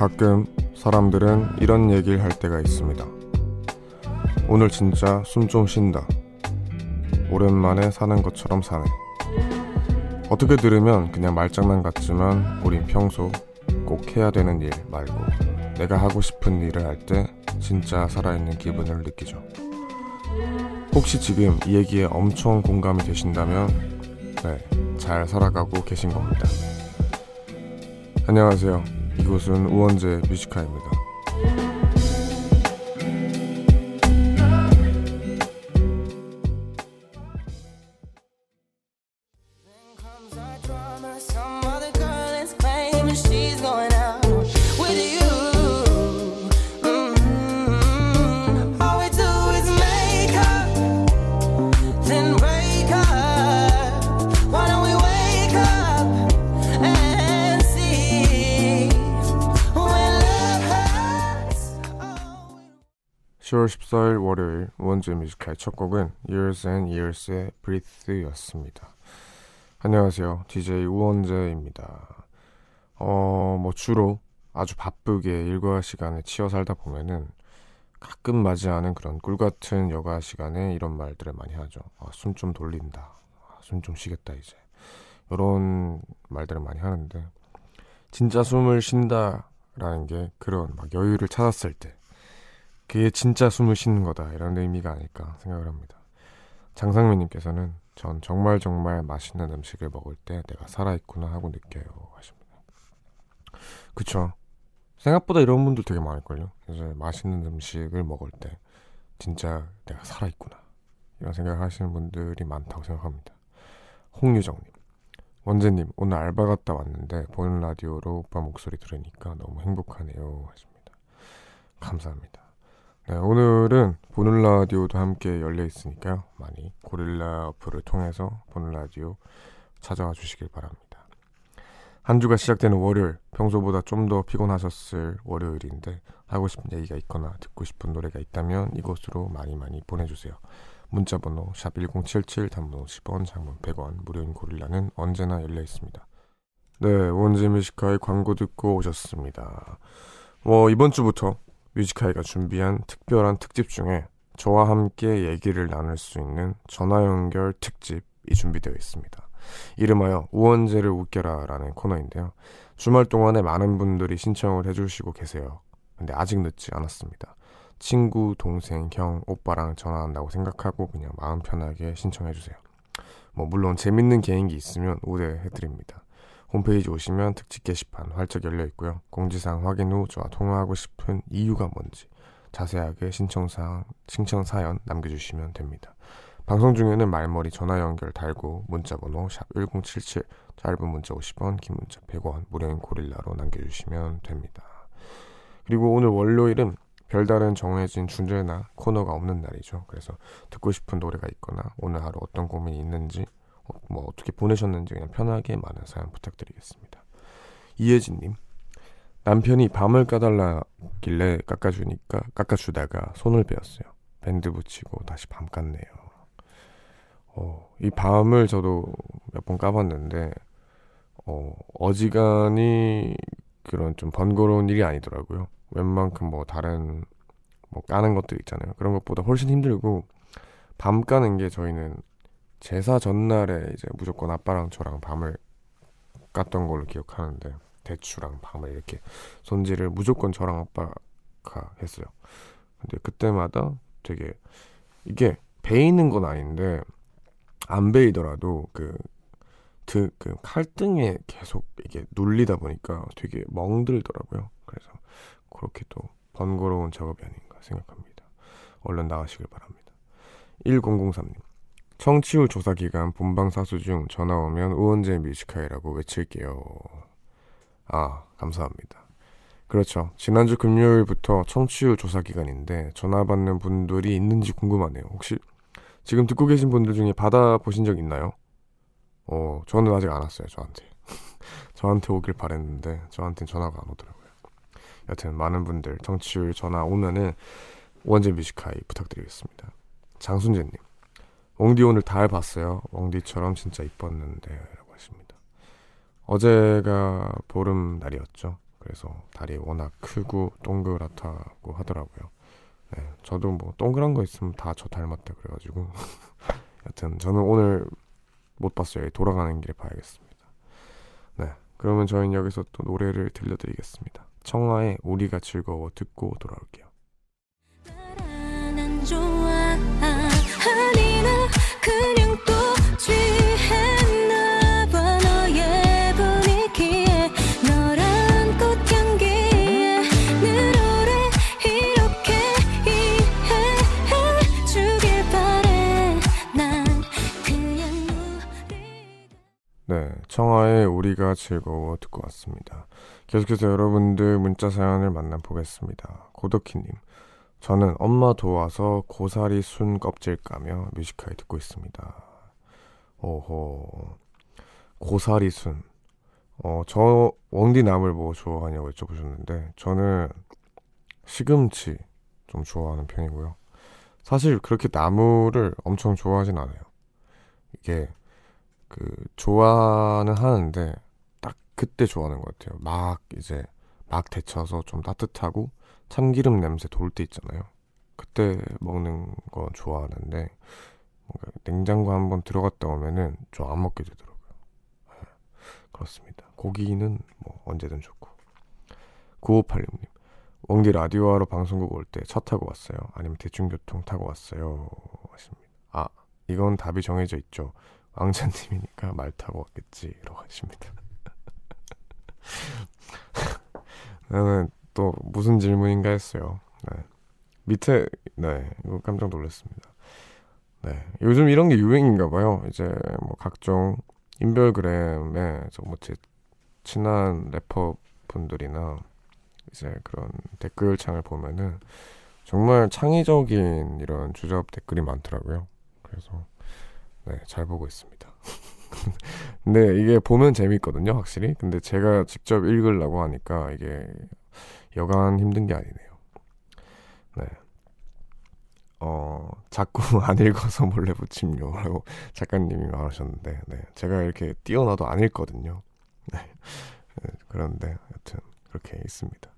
가끔 사람들은 이런 얘기를 할 때가 있습니다. 오늘 진짜 숨 좀 쉰다. 오랜만에 사는 것처럼 사네. 어떻게 들으면 그냥 말장난 같지만 우린 평소 꼭 해야 되는 일 말고 내가 하고 싶은 일을 할 때 진짜 살아있는 기분을 느끼죠. 혹시 지금 이 얘기에 엄청 공감이 되신다면 네, 잘 살아가고 계신 겁니다. 안녕하세요. 이곳은 우원재 뮤지카입니다. 월요일 우원재 뮤지카의 첫 곡은 Years and Years의 Breathe였습니다. 안녕하세요. DJ 우원재입니다. 어, 뭐 주로 아주 바쁘게 일과 시간에 치여 살다 보면은 가끔 맞이하는 그런 꿀 같은 여가 시간에 이런 말들을 많이 하죠. 아, 숨좀 돌린다. 아, 숨좀 쉬겠다 이제. 이런 말들을 많이 하는데 진짜 숨을 쉰다라는 게 그런 막 여유를 찾았을 때 그게 진짜 숨을 쉬는 거다 이런 의미가 아닐까 생각을 합니다. 장상민님께서는 전 정말 정말 맛있는 음식을 먹을 때 내가 살아있구나 하고 느껴요 하십니다. 그쵸. 생각보다 이런 분들 되게 많을걸요. 그래서 맛있는 음식을 먹을 때 진짜 내가 살아있구나 이런 생각을 하시는 분들이 많다고 생각합니다. 홍유정님. 원재님 오늘 알바 갔다 왔는데 보는 라디오로 오빠 목소리 들으니까 너무 행복하네요 하십니다. 감사합니다. 네, 오늘은 보는 라디오도 함께 열려 있으니까요. 많이 고릴라 어플을 통해서 보는 라디오 찾아와 주시길 바랍니다. 한 주가 시작되는 월요일, 평소보다 좀 더 피곤하셨을 월요일인데 하고 싶은 얘기가 있거나 듣고 싶은 노래가 있다면 이곳으로 많이 많이 보내주세요. 문자번호 샵 1077, 단문 50원, 장문 100원, 무료인 고릴라는 언제나 열려 있습니다. 네, 우원재의 Music High 광고 듣고 오셨습니다. 뭐 이번 주부터 뮤지카이가 준비한 특별한 특집 중에 저와 함께 얘기를 나눌 수 있는 전화 연결 특집이 준비되어 있습니다. 이름하여 우원재를 웃겨라 라는 코너인데요. 주말 동안에 많은 분들이 신청을 해주시고 계세요. 근데 아직 늦지 않았습니다. 친구, 동생, 형, 오빠랑 전화한다고 생각하고 그냥 마음 편하게 신청해주세요. 뭐 물론 재밌는 개인기 있으면 우대해드립니다. 홈페이지 오시면 특집 게시판 활짝 열려 있고요. 공지사항 확인 후 저와 통화하고 싶은 이유가 뭔지 자세하게 신청사항, 신청 사연 남겨주시면 됩니다. 방송 중에는 말머리 전화 연결 달고 문자번호 샵 1077 짧은 문자 50원, 긴 문자 100원, 무료인 고릴라로 남겨주시면 됩니다. 그리고 오늘 월요일은 별다른 정해진 주제나 코너가 없는 날이죠. 그래서 듣고 싶은 노래가 있거나 오늘 하루 어떤 고민이 있는지 어, 뭐 어떻게 보내셨는지 그냥 편하게 많은 사연 부탁드리겠습니다. 이혜진님 남편이 밤을 까달라길래 깎아주니까 깎아주다가 손을 베었어요. 밴드 붙이고 다시 밤 깠네요. 어, 이 밤을 저도 몇 번 까봤는데 어, 어지간히 그런 좀 번거로운 일이 아니더라고요. 웬만큼 뭐 다른 뭐 까는 것들 있잖아요. 그런 것보다 훨씬 힘들고 밤 까는 게 저희는 제사 전날에 이제 무조건 아빠랑 저랑 밤을 깠던 걸로 기억하는데 대추랑 밤을 이렇게 손질을 무조건 저랑 아빠가 했어요. 근데 그때마다 되게 이게 베이는 건 아닌데 안 베이더라도 그, 그, 그 칼등에 계속 이게 눌리다 보니까 되게 멍들더라고요. 그래서 그렇게 또 번거로운 작업이 아닌가 생각합니다. 얼른 나가시길 바랍니다. 1003님. 청취율 조사 기간 본방사수 중 전화 오면 우원재 뮤지카이라고 외칠게요. 아, 감사합니다. 그렇죠. 지난주 금요일부터 청취율 조사 기간인데 전화 받는 분들이 있는지 궁금하네요. 혹시 지금 듣고 계신 분들 중에 받아보신 적 있나요? 어, 저는 아직 안 왔어요, 저한테. 저한테 오길 바랬는데, 저한테는 전화가 안 오더라고요. 여튼, 많은 분들, 청취율 전화 오면은, 원제 뮤지카이 부탁드리겠습니다. 장순재님, 웡디 오늘 달 봤어요. 웡디처럼 진짜 이뻤는데, 라고 하십니다. 어제가 보름 날이었죠. 그래서 다리 워낙 크고 동그랗다고 하더라고요. 네, 저도 뭐 동그란 거 있으면 다 저 닮았다 그래가지고 여튼 저는 오늘 못 봤어요. 돌아가는 길에 봐야겠습니다. 네, 그러면 저희는 여기서 또 노래를 들려드리겠습니다. 청하의 우리가 즐거워 듣고 돌아올게요. 청하의 우리가 즐거워 듣고 왔습니다. 계속해서 여러분들 문자 사연을 만나보겠습니다. 고덕희님, 저는 엄마 도와서 고사리 순 껍질 까며 뮤지컬 듣고 있습니다. 오호, 고사리 순. 어, 저 왕디 나물 뭐 좋아하냐고 여쭤보셨는데, 저는 시금치 좀 좋아하는 편이고요. 사실 그렇게 나물을 엄청 좋아하진 않아요. 이게 그 좋아는 하는데 딱 그때 좋아하는 것 같아요. 막 이제 막 데쳐서 좀 따뜻하고 참기름 냄새 돌 때 있잖아요. 그때 먹는 거 좋아하는데 뭔가 냉장고 한번 들어갔다 오면은 좀 안 먹게 되더라고요. 네, 그렇습니다. 고기는 뭐 언제든 좋고. 9586님. 왕디 라디오 하러 방송국 올 때 차 타고 왔어요. 아니면 대중교통 타고 왔어요. 하십니다. 아, 이건 답이 정해져 있죠. 왕자님이니까 말 타고 왔겠지. 라고 하십니다. 나는 또 무슨 질문인가 했어요. 네. 밑에, 네, 이거 깜짝 놀랐습니다. 네. 요즘 이런 게 유행인가 봐요. 이제 뭐 각종 인별그램에 저뭐제 친한 래퍼 분들이나 이제 그런 댓글창을 보면은 정말 창의적인 이런 주접 댓글이 많더라고요. 그래서 네, 잘 보고 있습니다. 근데 이게 보면 재밌거든요, 확실히. 근데 제가 직접 읽으려고 하니까 이게 여간 힘든 게 아니네요. 네. 어, 자꾸 안 읽어서 몰래 붙임요 라고 작가님이 말하셨는데, 네. 제가 이렇게 띄워놔도 안 읽거든요. 네. 네, 그런데 여튼 그렇게 있습니다.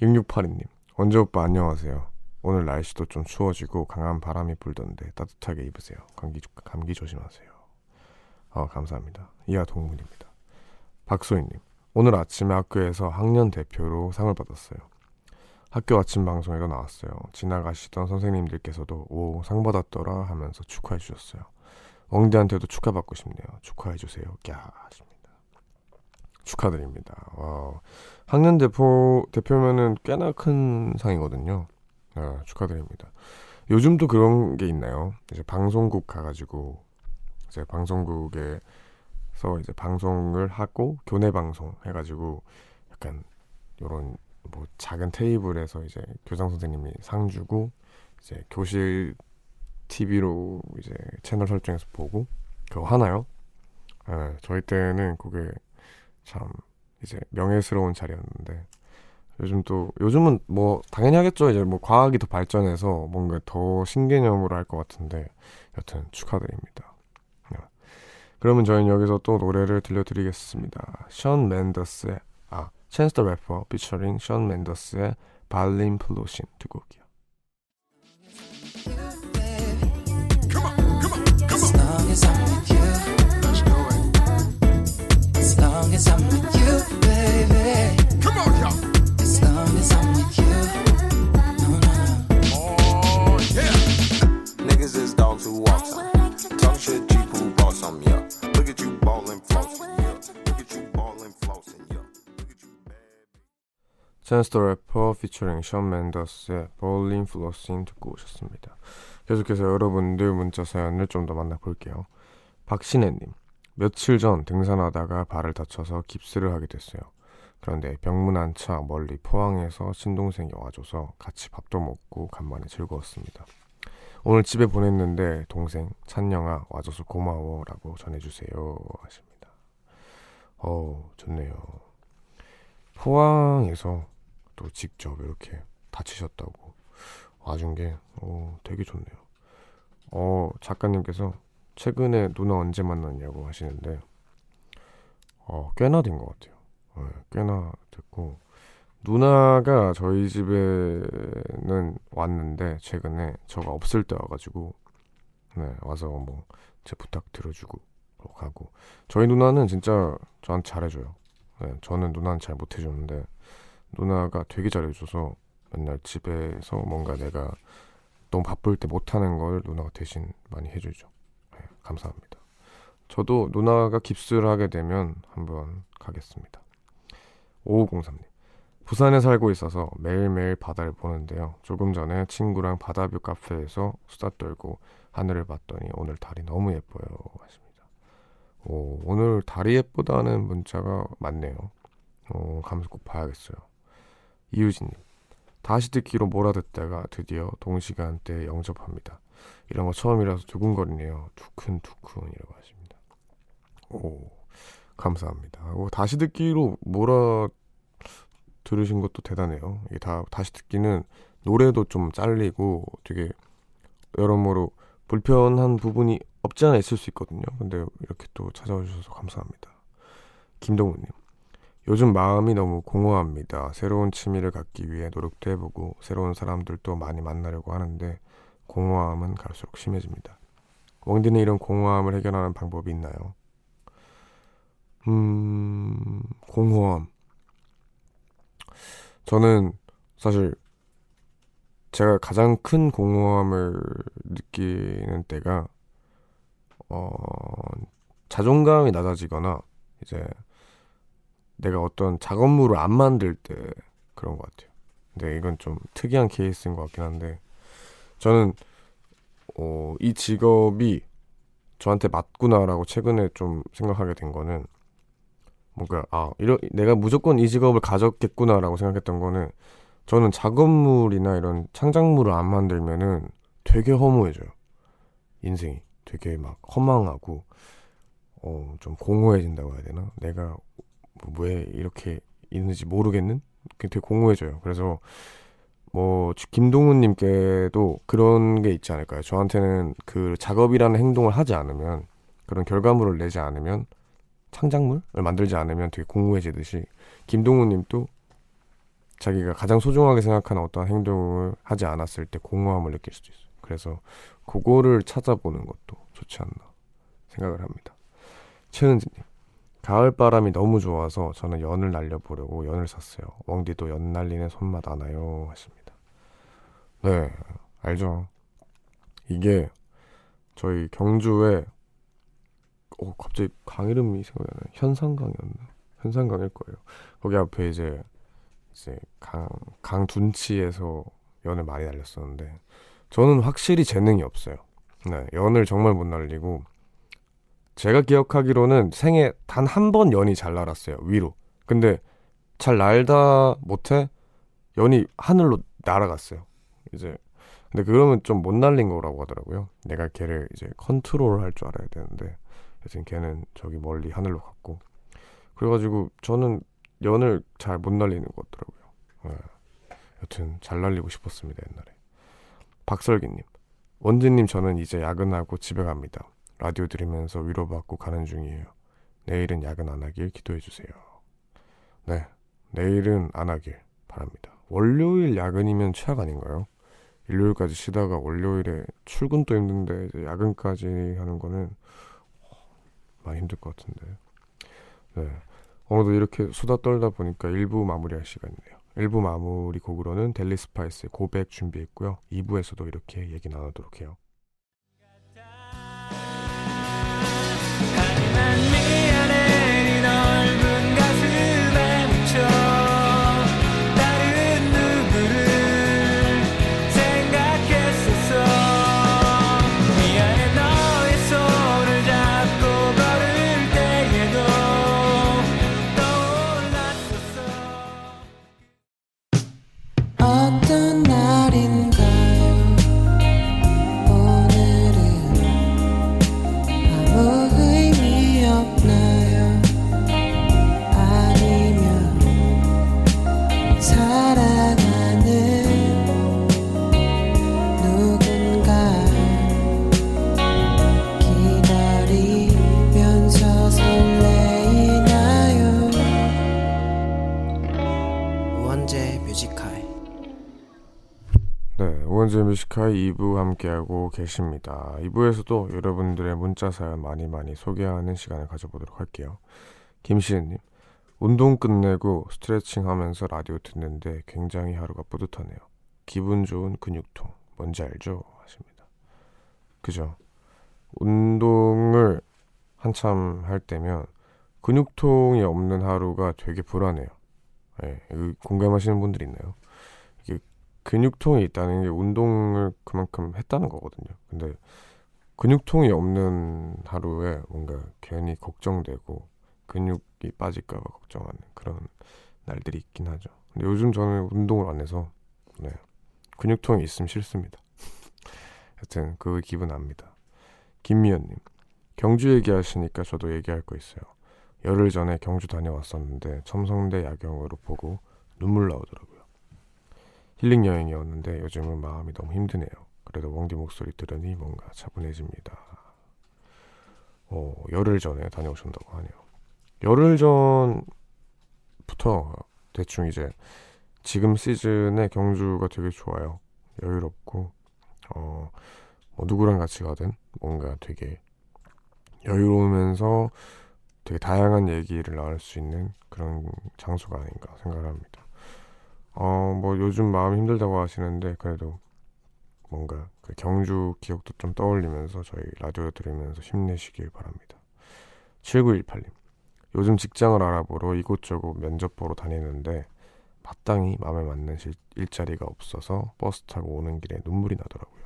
6682님, 원재 오빠 안녕하세요. 오늘 날씨도 좀 추워지고 강한 바람이 불던데 따뜻하게 입으세요. 감기, 감기 조심하세요. 아, 감사합니다. 이하 동문입니다. 박소희님, 오늘 아침에 학교에서 학년 대표로 상을 받았어요. 학교 아침 방송에도 나왔어요. 지나가시던 선생님들께서도 오, 상 받았더라 하면서 축하해 주셨어요. 엉디한테도 축하받고 싶네요. 축하해 주세요. 꺄 하십니다. 축하드립니다. 와, 학년 대표 대표면은 꽤나 큰 상이거든요. 아, 축하드립니다. 요즘도 그런 게 있나요? 이제 방송국 가가지고 이제 방송국에서 이제 방송을 하고 교내 방송 해가지고 약간 요런 뭐 작은 테이블에서 이제 교장 선생님이 상 주고 이제 교실 TV로 이제 채널 설정해서 보고 그거 하나요? 예, 저희 때는 그게 참 이제 명예스러운 자리였는데 요즘 또 요즘은 뭐 당연히 하겠죠 이제 뭐 과학이 더 발전해서 뭔가 더 신개념으로 할 것 같은데 여튼 축하드립니다. 네. 그러면 저희는 여기서 또 노래를 들려드리겠습니다. Shawn Mendes의 아 Chance the Rapper 피처링 Shawn Mendes의 발린 플로신 두고 올게요. As long as I'm with you. Some, yeah. Look at you ballin' flossing, yeah. Look at you ballin' flossing, yeah. Chance the Rapper 피처링 Shawn Mendes의 Ballin Flossin 듣고 오셨습니다. 계속해서 여러분들 문자 사연을 좀 더 만나볼게요. 박신혜님, 며칠 전 등산하다가 발을 다쳐서 깁스를 하게 됐어요. 그런데 병문안차 멀리 포항에서 친동생이 와줘서 같이 밥도 먹고 간만에 즐거웠습니다. 오늘 집에 보냈는데 동생 찬영아 와줘서 고마워라고 전해주세요 하십니다. 어 좋네요. 포항에서 또 직접 이렇게 다치셨다고 와준 게 어, 되게 좋네요. 어, 작가님께서 최근에 누나 언제 만났냐고 하시는데 어, 꽤나 된 것 같아요. 어, 꽤나 됐고 누나가 저희 집에는 왔는데 최근에 저가 없을 때 와가지고 네 와서 뭐 제 부탁 들어주고 가고 저희 누나는 진짜 저한테 잘해줘요. 네, 저는 누나는 잘 못해주는데 누나가 되게 잘해줘서 맨날 집에서 뭔가 내가 너무 바쁠 때 못하는 걸 누나가 대신 많이 해주죠. 네, 감사합니다. 저도 누나가 깁스를 하게 되면 한번 가겠습니다. 5503님. 부산에 살고 있어서 매일매일 바다를 보는데요. 조금 전에 친구랑 바다뷰 카페에서 수다 떨고 하늘을 봤더니 오늘 달이 너무 예뻐요. 하십니다. 오, 오늘 달이 예쁘다는 문자가 많네요. 오, 가면서 꼭 봐야겠어요. 이유진님. 다시 듣기로 몰아듣다가 드디어 동시간대에 영접합니다. 이런 거 처음이라서 두근거리네요. 두근두근이라고 하십니다. 오, 감사합니다. 오, 다시 듣기로 몰아 들으신 것도 대단해요. 이게 다 다시 듣기는 노래도 좀 잘리고 되게 여러모로 불편한 부분이 없지 않아 있을 수 있거든요. 근데 이렇게 또 찾아오셔서 감사합니다. 김동훈님. 요즘 마음이 너무 공허합니다. 새로운 취미를 갖기 위해 노력도 해보고 새로운 사람들도 많이 만나려고 하는데 공허함은 갈수록 심해집니다. 웡디는 이런 공허함을 해결하는 방법이 있나요? 음, 공허함. 저는 사실 제가 가장 큰 공허함을 느끼는 때가 어 자존감이 낮아지거나 이제 내가 어떤 작업물을 안 만들 때 그런 것 같아요. 근데 이건 좀 특이한 케이스인 것 같긴 한데 저는 어, 이 직업이 저한테 맞구나라고 최근에 좀 생각하게 된 거는 뭔가 아 이런 내가 무조건 이 직업을 가졌겠구나라고 생각했던 거는 저는 작업물이나 이런 창작물을 안 만들면은 되게 허무해져요. 인생이 되게 막 허망하고 어 좀 공허해진다고 해야 되나? 내가 뭐왜 이렇게 있는지 모르겠는? 되게 공허해져요. 그래서 뭐 김동훈님께도 그런 게 있지 않을까요? 저한테는 그 작업이라는 행동을 하지 않으면 그런 결과물을 내지 않으면 창작물을 만들지 않으면 되게 공허해지듯이 김동훈님도 자기가 가장 소중하게 생각하는 어떤 행동을 하지 않았을 때 공허함을 느낄 수도 있어요. 그래서 그거를 찾아보는 것도 좋지 않나 생각을 합니다. 최은지님, 가을 바람이 너무 좋아서 저는 연을 날려보려고 연을 샀어요. 웡디도 연 날리는 손맛 아나요? 하십니다. 네, 알죠. 이게 저희 경주에 어, 갑자기 강 이름이 생각이 나네. 현상강이었나? 현상강일 거예요. 거기 앞에 이제 이제 강, 강 둔치에서 연을 많이 날렸었는데 저는 확실히 재능이 없어요. 네, 연을 정말 못 날리고 제가 기억하기로는 생애 단 한 번 연이 잘 날았어요. 위로. 근데 잘 날다 못해 연이 하늘로 날아갔어요. 이제 근데 그러면 좀 못 날린 거라고 하더라고요. 내가 걔를 이제 컨트롤 할 줄 알아야 되는데 여튼 걔는 저기 멀리 하늘로 갔고 그래가지고 저는 연을 잘 못 날리는 것 같더라고요. 네. 여튼 잘 날리고 싶었습니다 옛날에. 박설기님, 원진님 저는 이제 야근하고 집에 갑니다. 라디오 들으면서 위로받고 가는 중이에요. 내일은 야근 안 하길 기도해 주세요. 네, 내일은 안 하길 바랍니다. 월요일 야근이면 최악 아닌가요? 일요일까지 쉬다가 월요일에 출근도 힘든데 이제 야근까지 하는 거는 많이 힘들 것 같은데. 네. 오늘도 이렇게 수다 떨다 보니까 1부 마무리할 시간이네요. 1부 마무리 곡으로는 델리 스파이스의 고백 준비했고요. 2부에서도 이렇게 얘기 나누도록 해요. 오원재 뮤지카이 네, 오원재 뮤지카이 2부 함께하고 계십니다. 2부에서도 여러분들의 문자 사연 많이 많이 소개하는 시간을 가져보도록 할게요. 김시은님, 운동 끝내고 스트레칭 하면서 라디오 듣는데 굉장히 하루가 뿌듯하네요. 기분 좋은 근육통, 뭔지 알죠? 하십니다. 그죠? 운동을 한참 할 때면 근육통이 없는 하루가 되게 불안해요. 예, 공감하시는 분들 있나요? 이게 근육통이 있다는 게 운동을 그만큼 했다는 거거든요. 근데 근육통이 없는 하루에 뭔가 괜히 걱정되고 근육이 빠질까봐 걱정하는 그런 날들이 있긴 하죠. 근데 요즘 저는 운동을 안 해서 네, 근육통이 있으면 싫습니다. 하여튼 그 기분 압니다. 김미연님 경주 얘기하시니까 저도 얘기할 거 있어요. 열흘 전에 경주 다녀왔었는데 첨성대 야경으로 보고 눈물 나오더라고요. 힐링 여행이었는데 요즘은 마음이 너무 힘드네요. 그래도 웡디 목소리 들으니 뭔가 차분해집니다. 어, 열흘 전에 다녀오신다고 하네요. 열흘 전부터 대충 이제 지금 시즌에 경주가 되게 좋아요. 여유롭고 어, 뭐 누구랑 같이 가든 뭔가 되게 여유로우면서 되게 다양한 얘기를 나눌 수 있는 그런 장소가 아닌가 생각을 합니다. 어, 뭐 요즘 마음이 힘들다고 하시는데 그래도 뭔가 그 경주 기억도 좀 떠올리면서 저희 라디오 들으면서 힘내시길 바랍니다. 7918님. 요즘 직장을 알아보러 이곳저곳 면접 보러 다니는데 마땅히 마음에 맞는 실- 일자리가 없어서 버스 타고 오는 길에 눈물이 나더라고요.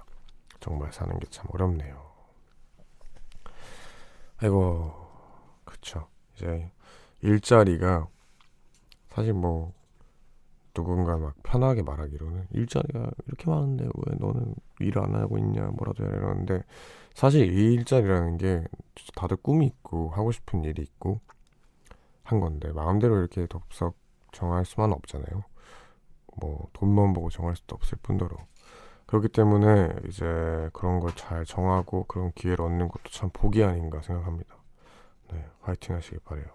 정말 사는 게 참 어렵네요. 아이고, 그쵸. 이제 일자리가 사실 뭐 누군가 막 편하게 말하기로는 일자리가 이렇게 많은데 왜 너는 일 안 하고 있냐 뭐라도 해라 이러는데 사실 이 일자리라는 게 다들 꿈이 있고 하고 싶은 일이 있고 한 건데 마음대로 이렇게 덥석 정할 수만 없잖아요. 뭐 돈만 보고 정할 수도 없을 뿐더러 그렇기 때문에 이제 그런 걸 잘 정하고 그런 기회를 얻는 것도 참 복이 아닌가 생각합니다. 네, 화이팅 하시길 바래요.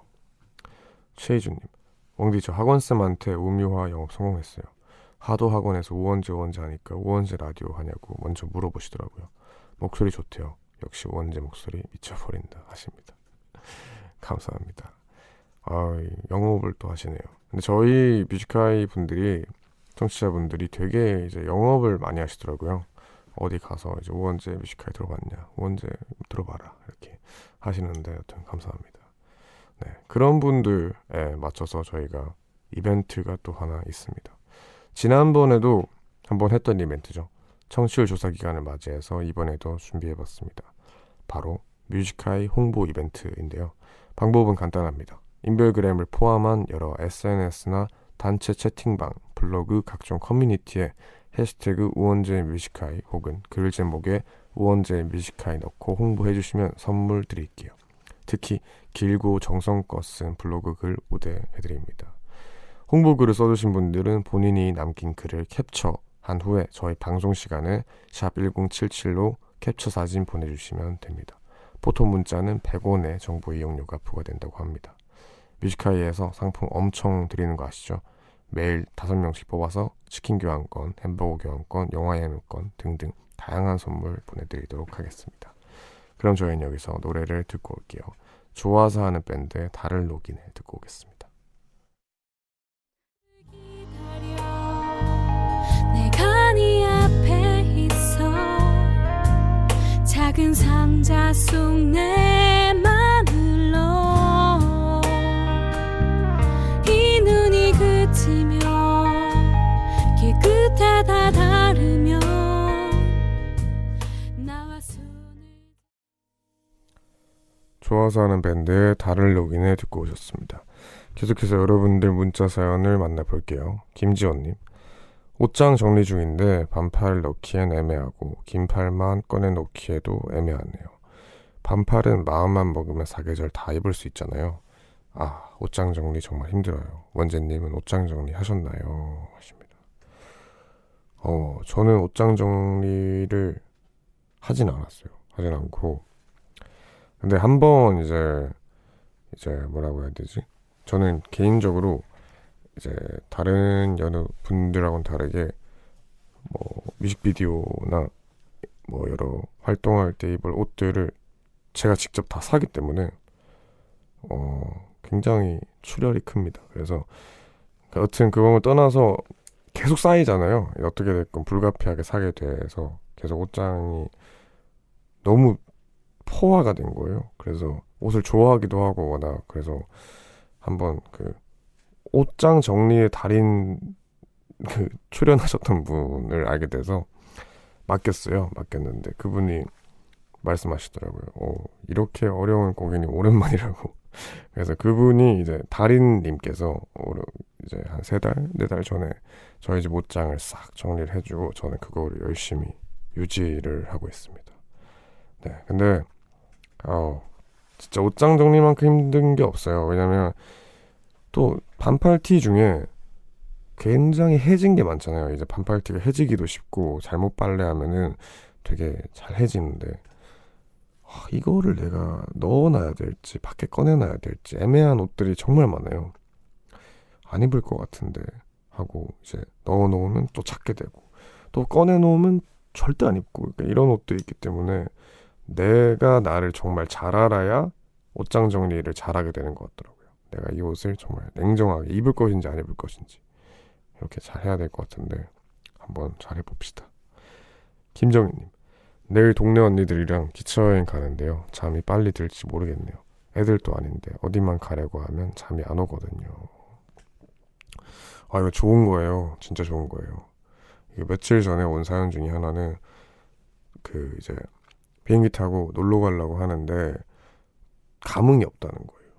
최희준님, 웡디 저 학원쌤한테 우미화 영업 성공했어요. 하도 학원에서 우원재 우원재 하니까 우원재 라디오 하냐고 먼저 물어보시더라고요. 목소리 좋대요. 역시 우원재 목소리 미쳐버린다 하십니다. 감사합니다. 아, 이 영업을 또 하시네요. 근데 저희 뮤지카이 분들이 청취자분들이 되게 이제 영업을 많이 하시더라고요. 어디 가서 이제 우원재 뮤지카이 들어봤냐, 우원재 들어봐라 이렇게 하시는데 여튼 감사합니다. 네, 그런 분들에 맞춰서 저희가 이벤트가 또 하나 있습니다. 지난번에도 한번 했던 이벤트죠. 청취율 조사 기간을 맞이해서 이번에도 준비해봤습니다. 바로 Music High 홍보 이벤트인데요. 방법은 간단합니다. 인별그램을 포함한 여러 SNS나 단체 채팅방, 블로그, 각종 커뮤니티에 해시태그 우원재 Music High 혹은 글 제목에 우원재 Music High 넣고 홍보해 주시면 선물 드릴게요. 특히 길고 정성껏 쓴 블로그 글 우대해 드립니다. 홍보 글을 써주신 분들은 본인이 남긴 글을 캡처한 후에 저희 방송 시간에 샵 1077로 캡처 사진 보내주시면 됩니다. 포토 문자는 100원의 정보 이용료가 부과된다고 합니다. 뮤지카이에서 상품 엄청 드리는 거 아시죠? 매일 5명씩 뽑아서 치킨 교환권, 햄버거 교환권, 영화 예매권 등등 다양한 선물 보내드리도록 하겠습니다. 그럼 저희는 여기서 노래를 듣고 올게요. 좋아서 하는 밴드의 달을 녹이네 듣고 오겠습니다. 네 작은 상자 속내 맘 좋아서 하는 밴드의 달을 녹이네 듣고 오셨습니다. 계속해서 여러분들 문자 사연을 만나볼게요. 김지원님. 옷장 정리 중인데 반팔 넣기엔 애매하고 긴 팔만 꺼내 놓기에도 애매하네요. 반팔은 마음만 먹으면 사계절 다 입을 수 있잖아요. 아, 옷장 정리 정말 힘들어요. 원재님은 옷장 정리 하셨나요? 하십니다. 어, 저는 옷장 정리를 하진 않았어요. 하진 않고. 근데 한 번 이제, 이제 뭐라고 해야 되지? 저는 개인적으로 이제 다른 여느 분들하고는 다르게 뭐 뮤직비디오나 뭐 여러 활동할 때 입을 옷들을 제가 직접 다 사기 때문에 어 굉장히 출혈이 큽니다. 그래서 여튼 그걸 떠나서 계속 쌓이잖아요. 어떻게 됐건 불가피하게 사게 돼서 계속 옷장이 너무 포화가 된 거예요. 그래서 옷을 좋아하기도 하고 워낙 그래서 한번 그 옷장 정리의 달인 그 출연하셨던 분을 알게 돼서 맡겼어요. 맡겼는데 그분이 말씀하시더라고요. 어, 이렇게 어려운 고객이 오랜만이라고. 그래서 그분이 이제 달인님께서 이제 한 세 달, 네 달 전에 저희 집 옷장을 싹 정리를 해주고 저는 그거를 열심히 유지를 하고 있습니다. 네, 근데 어, 진짜 옷장 정리만큼 힘든 게 없어요. 왜냐면 또 반팔 티 중에 굉장히 해진 게 많잖아요. 이제 반팔 티가 해지기도 쉽고 잘못 빨래하면은 되게 잘 해지는데 아, 이거를 내가 넣어놔야 될지 밖에 꺼내놔야 될지 애매한 옷들이 정말 많아요. 안 입을 것 같은데 하고 이제 넣어놓으면 또 찾게 되고 또 꺼내놓으면 절대 안 입고 그러니까 이런 옷들이 있기 때문에 내가 나를 정말 잘 알아야 옷장 정리를 잘하게 되는 것 같더라고요. 내가 이 옷을 정말 냉정하게 입을 것인지 안 입을 것인지 이렇게 잘 해야 될 것 같은데 한번 잘 해봅시다. 김정희님 내일 동네 언니들이랑 기차여행 가는데요. 잠이 빨리 들지 모르겠네요. 애들도 아닌데 어디만 가려고 하면 잠이 안 오거든요. 아 이거 좋은 거예요. 진짜 좋은 거예요. 이게 며칠 전에 온 사연 중에 하나는 그 이제 비행기 타고 놀러 가려고 하는데 감흥이 없다는 거예요.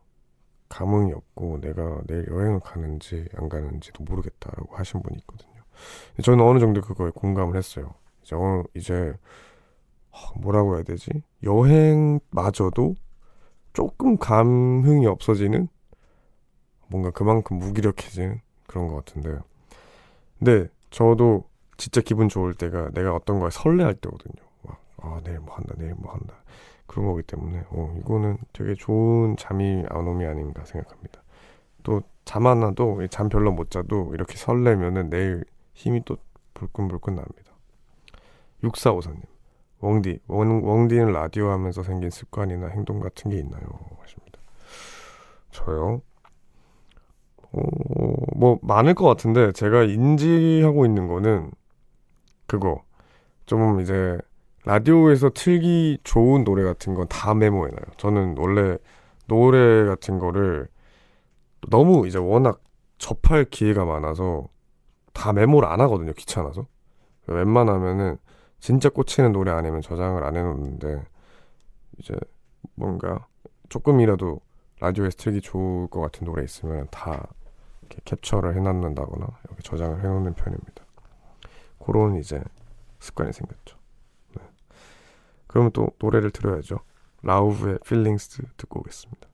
감흥이 없고 내가 내일 여행을 가는지 안 가는지도 모르겠다라고 하신 분이 있거든요. 저는 어느 정도 그거에 공감을 했어요. 이제 어, 이제 뭐라고 해야 되지? 여행마저도 조금 감흥이 없어지는 뭔가 그만큼 무기력해지는 그런 것 같은데 근데 저도 진짜 기분 좋을 때가 내가 어떤 거에 설레할 때거든요. 막, 아, 내일 뭐 한다, 내일 뭐 한다. 그런 거기 때문에, 어, 이거는 되게 좋은 잠이 안 오이 아닌가 생각합니다. 또, 잠 안 와도, 잠 별로 못 자도 이렇게 설레면은 내일 힘이 또 불끈불끈 납니다. 6454님. 웡디, 웡, 웡디는 라디오 하면서 생긴 습관이나 행동 같은 게 있나요? 하십니다. 저요? 어, 뭐, 많을 것 같은데, 제가 인지하고 있는 거는, 그거. 좀 이제, 라디오에서 틀기 좋은 노래 같은 건 다 메모해놔요. 저는 원래 노래 같은 거를 너무 이제 워낙 접할 기회가 많아서 다 메모를 안 하거든요. 귀찮아서. 웬만하면은 진짜 꽂히는 노래 아니면 저장을 안 해놓는데 이제 뭔가 조금이라도 라디오에서 틀기 좋을 것 같은 노래 있으면 다 이렇게 캡처를 해놨는다거나 이렇게 저장을 해놓는 편입니다. 그런 이제 습관이 생겼죠. 네. 그러면 또 노래를 들어야죠. 라우브의 Feelings 듣고 오겠습니다.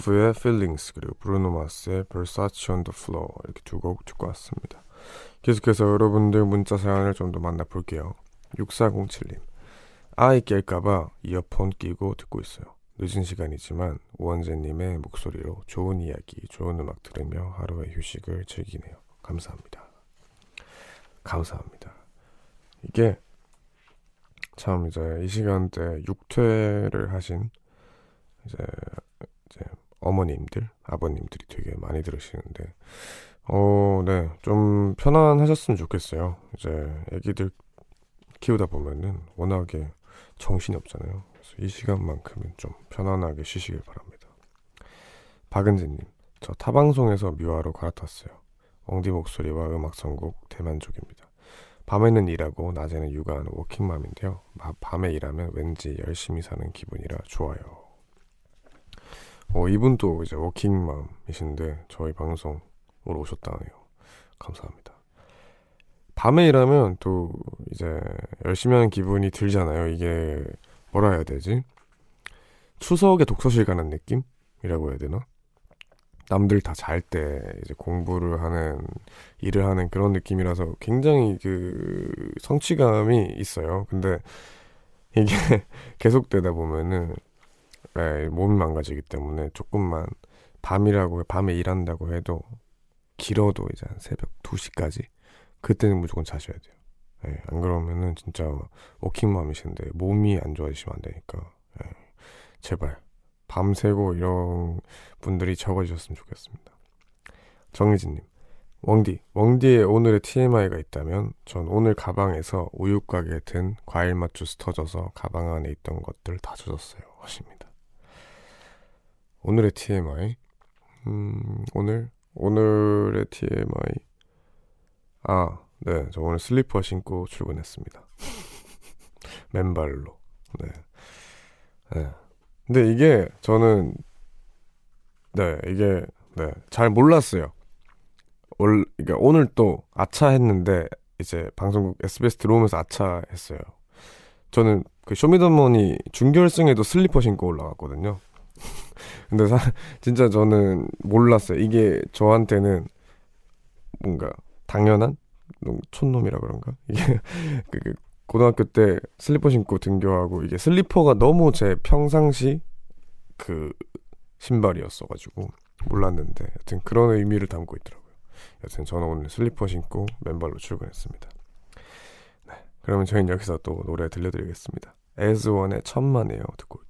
라우브의 Feelings 그리고 브루노 마스의 Versace on the Floor 이렇게 두 곡 듣고 왔습니다. 계속해서 여러분들 문자 사연을 좀 더 만나볼게요. 6407님 아이 깰까봐 이어폰 끼고 듣고 있어요. 늦은 시간이지만 우원재님의 목소리로 좋은 이야기, 좋은 음악 들으며 하루의 휴식을 즐기네요. 감사합니다. 감사합니다. 이게 참 이제 이 시간대 육퇴를 하신 이제 이제 어머님들, 아버님들이 되게 많이 들으시는데, 어, 네, 좀 편안하셨으면 좋겠어요. 이제 애기들 키우다 보면은 워낙에 정신이 없잖아요. 그래서 이 시간만큼은 좀 편안하게 쉬시길 바랍니다. 박은진님, 저 타방송에서 뮤아로 갈아탔어요. 엉디 목소리와 음악 선곡 대만족입니다. 밤에는 일하고 낮에는 육아하는 워킹맘인데요. 마- 밤에 일하면 왠지 열심히 사는 기분이라 좋아요. 어, 이분도 이제 워킹맘이신데 저희 방송으로 오셨다네요. 감사합니다. 밤에 일하면 또 이제 열심히 하는 기분이 들잖아요. 이게 뭐라 해야 되지? 추석에 독서실 가는 느낌이라고 해야 되나? 남들 다 잘 때 이제 공부를 하는 일을 하는 그런 느낌이라서 굉장히 그 성취감이 있어요. 근데 이게 계속되다 보면은 네, 몸이 망가지기 때문에 조금만 밤이라고 밤에 일한다고 해도 길어도 이제 한 새벽 2시까지 그때는 무조건 자셔야 돼요. 네, 안 그러면은 진짜 워킹맘이신데 몸이 안 좋아지시면 안 되니까 네, 제발 밤새고 이런 분들이 적어주셨으면 좋겠습니다. 정혜진님, 웡디, 웡디의 오늘의 TMI가 있다면 전 오늘 가방에서 우유곽에 든 과일 맛 주스 터져서 가방 안에 있던 것들 다 젖었어요. 하십니다. 오늘의 TMI, 음, 오늘 오늘의 TMI, 아, 네, 저 오늘 슬리퍼 신고 출근했습니다. 맨발로, 네, 네. 근데 이게 저는 네 이게 네 잘 몰랐어요. 올 그러니까 오늘 또 아차 했는데 이제 방송국 SBS 들어오면서 아차 했어요. 저는 그 쇼미더머니 준결승에도 슬리퍼 신고 올라갔거든요. 근데 사, 진짜 저는 몰랐어요. 이게 저한테는 뭔가 당연한 뭐 촌놈이라 그런가? 이게 그, 그 고등학교 때 슬리퍼 신고 등교하고 이게 슬리퍼가 너무 제 평상시 그 신발이었어가지고 몰랐는데 여튼 그런 의미를 담고 있더라고요. 여튼 저는 오늘 슬리퍼 신고 맨발로 출근했습니다. 네, 그러면 저희는 여기서 또 노래 들려드리겠습니다. 에즈원의 천만에요 듣고 올게요.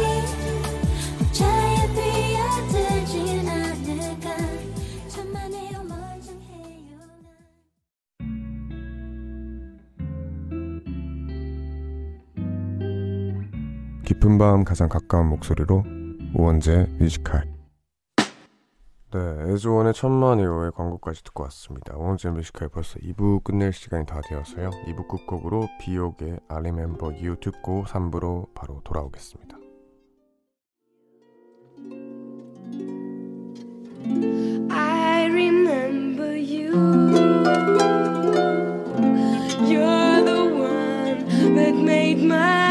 깊은 밤 가장 가까운 목소리로 우원재 Music High 네, 애즈원의 천만에요 광고까지 듣고 왔습니다. 우원재 Music High 벌써 2부 끝낼 시간이 다 되어서요. 2부 끝곡으로 비요크의 I Remember You 듣고 3부로 바로 돌아오겠습니다. I remember you. You're the one that made my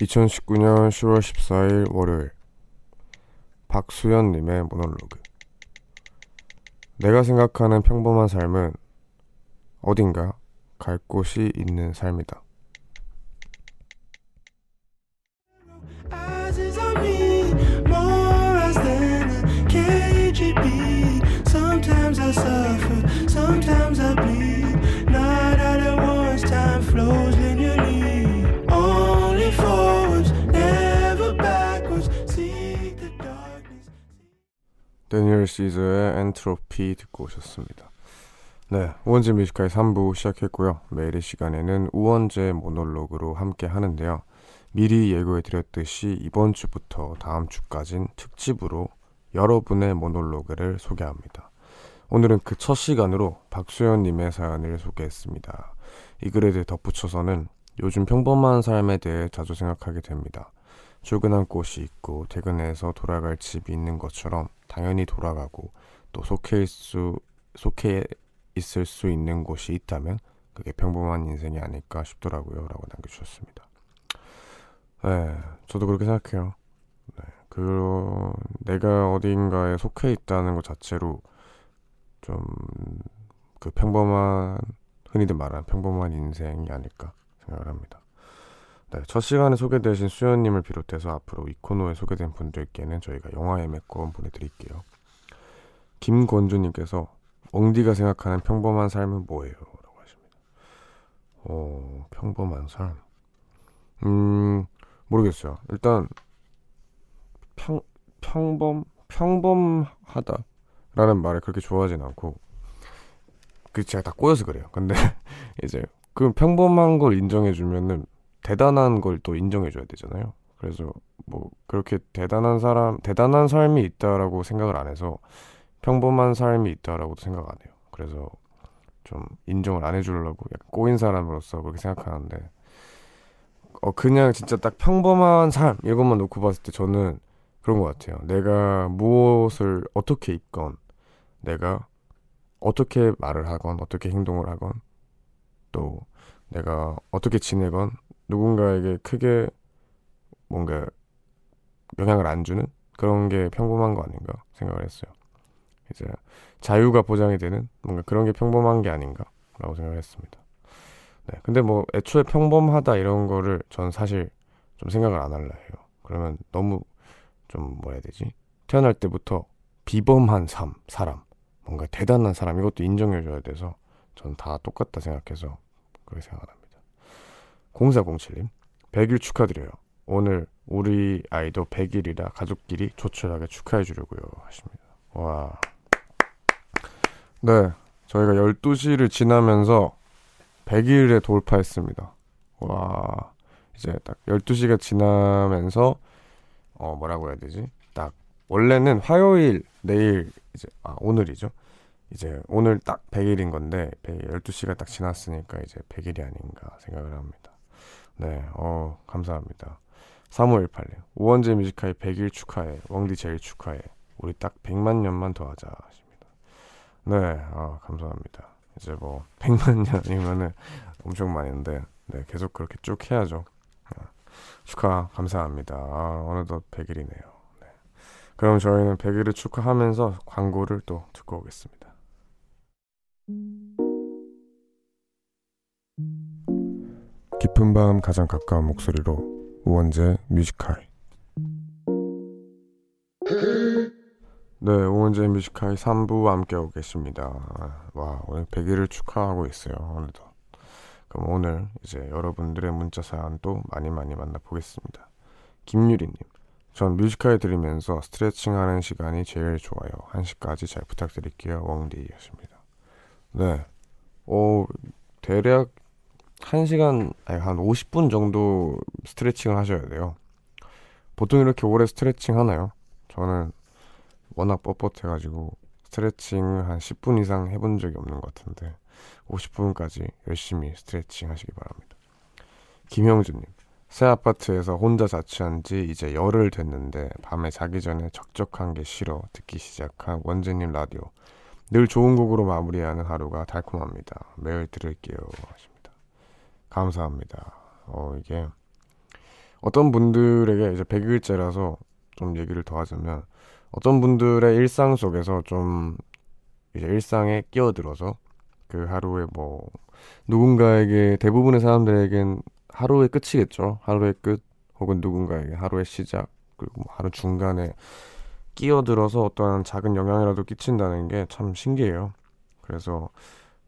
2019년 10월 14일 월요일 박수연님의 모놀로그 내가 생각하는 평범한 삶은 어딘가 갈 곳이 있는 삶이다. Daniel Caesar의 Entropy 듣고 오셨습니다. 네, 우원재 Music High 3부 시작했고요. 매일 이 시간에는 우원재 모놀로그로 함께 하는데요. 미리 예고해 드렸듯이 이번 주부터 다음 주까진 특집으로 여러분의 모놀로그를 소개합니다. 오늘은 그 첫 시간으로 박수현님의 사연을 소개했습니다. 이 글에 대해 덧붙여서는 요즘 평범한 삶에 대해 자주 생각하게 됩니다. 출근한 곳이 있고 퇴근해서 돌아갈 집이 있는 것처럼 당연히 돌아가고 또 속해 있을 수, 속해 있을 수 있는 곳이 있다면 그게 평범한 인생이 아닐까 싶더라고요. 라고 남겨주셨습니다. 네, 저도 그렇게 생각해요. 네, 그, 내가 어딘가에 속해 있다는 것 자체로 좀 그 평범한, 흔히들 말하는 평범한 인생이 아닐까 생각을 합니다. 네, 첫 시간에 소개되신 수연님을 비롯해서 앞으로 이 코너에 소개된 분들께는 저희가 영화 예매권 보내드릴게요. 김권주님께서 엉디가 생각하는 평범한 삶은 뭐예요? 라고 하십니다. 어, 평범한 삶. 음, 모르겠어요. 일단, 평, 평범, 평범하다. 라는 말을 그렇게 좋아하진 않고, 그 제가 다 꼬여서 그래요. 근데 이제 그 평범한 걸 인정해주면은 대단한 걸 또 인정해줘야 되잖아요. 그래서 뭐 그렇게 대단한 사람, 대단한 삶이 있다라고 생각을 안 해서 평범한 삶이 있다라고도 생각 안 해요. 그래서 좀 인정을 안 해주려고 약간 꼬인 사람으로서 그렇게 생각하는데 어 그냥 진짜 딱 평범한 삶 이것만 놓고 봤을 때 저는 그런 것 같아요. 내가 무엇을 어떻게 입건 내가 어떻게 말을 하건 어떻게 행동을 하건 또 내가 어떻게 지내건 누군가에게 크게 뭔가 영향을 안 주는 그런 게 평범한 거 아닌가 생각을 했어요. 이제 자유가 보장이 되는 뭔가 그런 게 평범한 게 아닌가라고 생각을 했습니다. 네, 근데 뭐 애초에 평범하다 이런 거를 전 사실 좀 생각을 안 할라 해요. 그러면 너무 좀 뭐라 해야 되지? 태어날 때부터 비범한 삶, 사람, 뭔가 대단한 사람 이것도 인정해줘야 돼서 전 다 똑같다 생각해서 그렇게 생각합니다. 0407님 100일 축하드려요. 오늘 우리 아이도 100일이라 가족끼리 조촐하게 축하해 주려고요 하십니다. 와. 네. 저희가 12시를 지나면서 100일에 돌파했습니다. 와. 이제 딱 12시가 지나면서 어 뭐라고 해야 되지? 딱 원래는 화요일 내일 이제 아 오늘이죠. 이제 오늘 딱 100일인 건데 12시가 딱 지났으니까 이제 100일이 아닌가 생각을 합니다. 네, 어 감사합니다. 3518님 우원재 뮤지카이 100일 축하해 왕디 제일 축하해 우리 딱 100만 년만 더 하자 하십니다. 네, 아 감사합니다. 이제 뭐 100만 년이면은 엄청 많은데 네 계속 그렇게 쭉 해야죠. 아, 축하 감사합니다. 아, 어느덧 100일이네요. 네. 그럼 저희는 100일을 축하하면서 광고를 또 듣고 오겠습니다. 깊은 밤 가장 가까운 목소리로 우원재 뮤지컬 네, 우원재 Music High 3부 함께하고 계십니다. 와, 오늘 100일을 축하하고 있어요. 오늘도. 그럼 오늘 이제 여러분들의 문자 사연도 많이 많이 만나보겠습니다. 김유리님, 전 Music High 들으면서 스트레칭하는 시간이 제일 좋아요. 1시까지 잘 부탁드릴게요. 웡디 하십니다. 네, 어, 대략 1시간, 아니, 한 50분 정도 스트레칭을 하셔야 돼요. 보통 이렇게 오래 스트레칭 하나요? 저는 워낙 뻣뻣해가지고 스트레칭을 한 10분 이상 해본 적이 없는 것 같은데 50분까지 열심히 스트레칭 하시기 바랍니다. 김형준님, 새 아파트에서 혼자 자취한 지 이제 열흘 됐는데 밤에 자기 전에 적적한 게 싫어 듣기 시작한 원재님 라디오. 늘 좋은 곡으로 마무리하는 하루가 달콤합니다. 매일 들을게요. 감사합니다. 어, 이게 어떤 분들에게 이제 100일째라서 좀 얘기를 더 하자면 어떤 분들의 일상 속에서 좀 이제 일상에 끼어들어서 그 하루에 뭐 누군가에게 대부분의 사람들에겐 하루의 끝이겠죠. 하루의 끝 혹은 누군가에게 하루의 시작 그리고 뭐 하루 중간에 끼어들어서 어떠한 작은 영향이라도 끼친다는 게 참 신기해요. 그래서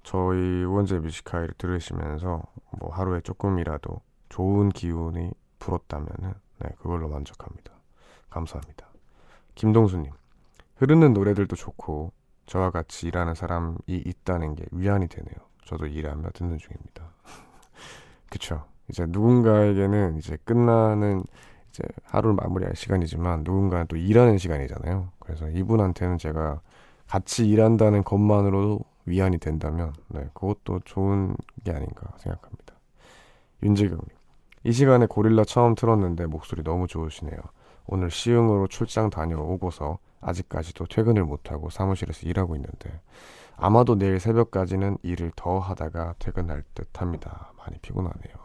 저희 우원재 뮤지카이를 들으시면서 뭐 하루에 조금이라도 좋은 기운이 불었다면은 네, 그걸로 만족합니다. 감사합니다. 김동수님, 흐르는 노래들도 좋고 저와 같이 일하는 사람이 있다는 게 위안이 되네요. 저도 일하며 듣는 중입니다. 그쵸. 이제 누군가에게는 이제 끝나는 이제 하루를 마무리할 시간이지만 누군가는 또 일하는 시간이잖아요. 그래서 이분한테는 제가 같이 일한다는 것만으로도 위안이 된다면 네, 그것도 좋은 게 아닌가 생각합니다. 윤재경님, 이 시간에 고릴라 처음 틀었는데 목소리 너무 좋으시네요. 오늘 시흥으로 출장 다녀오고서 아직까지도 퇴근을 못하고 사무실에서 일하고 있는데 아마도 내일 새벽까지는 일을 더 하다가 퇴근할 듯 합니다. 많이 피곤하네요.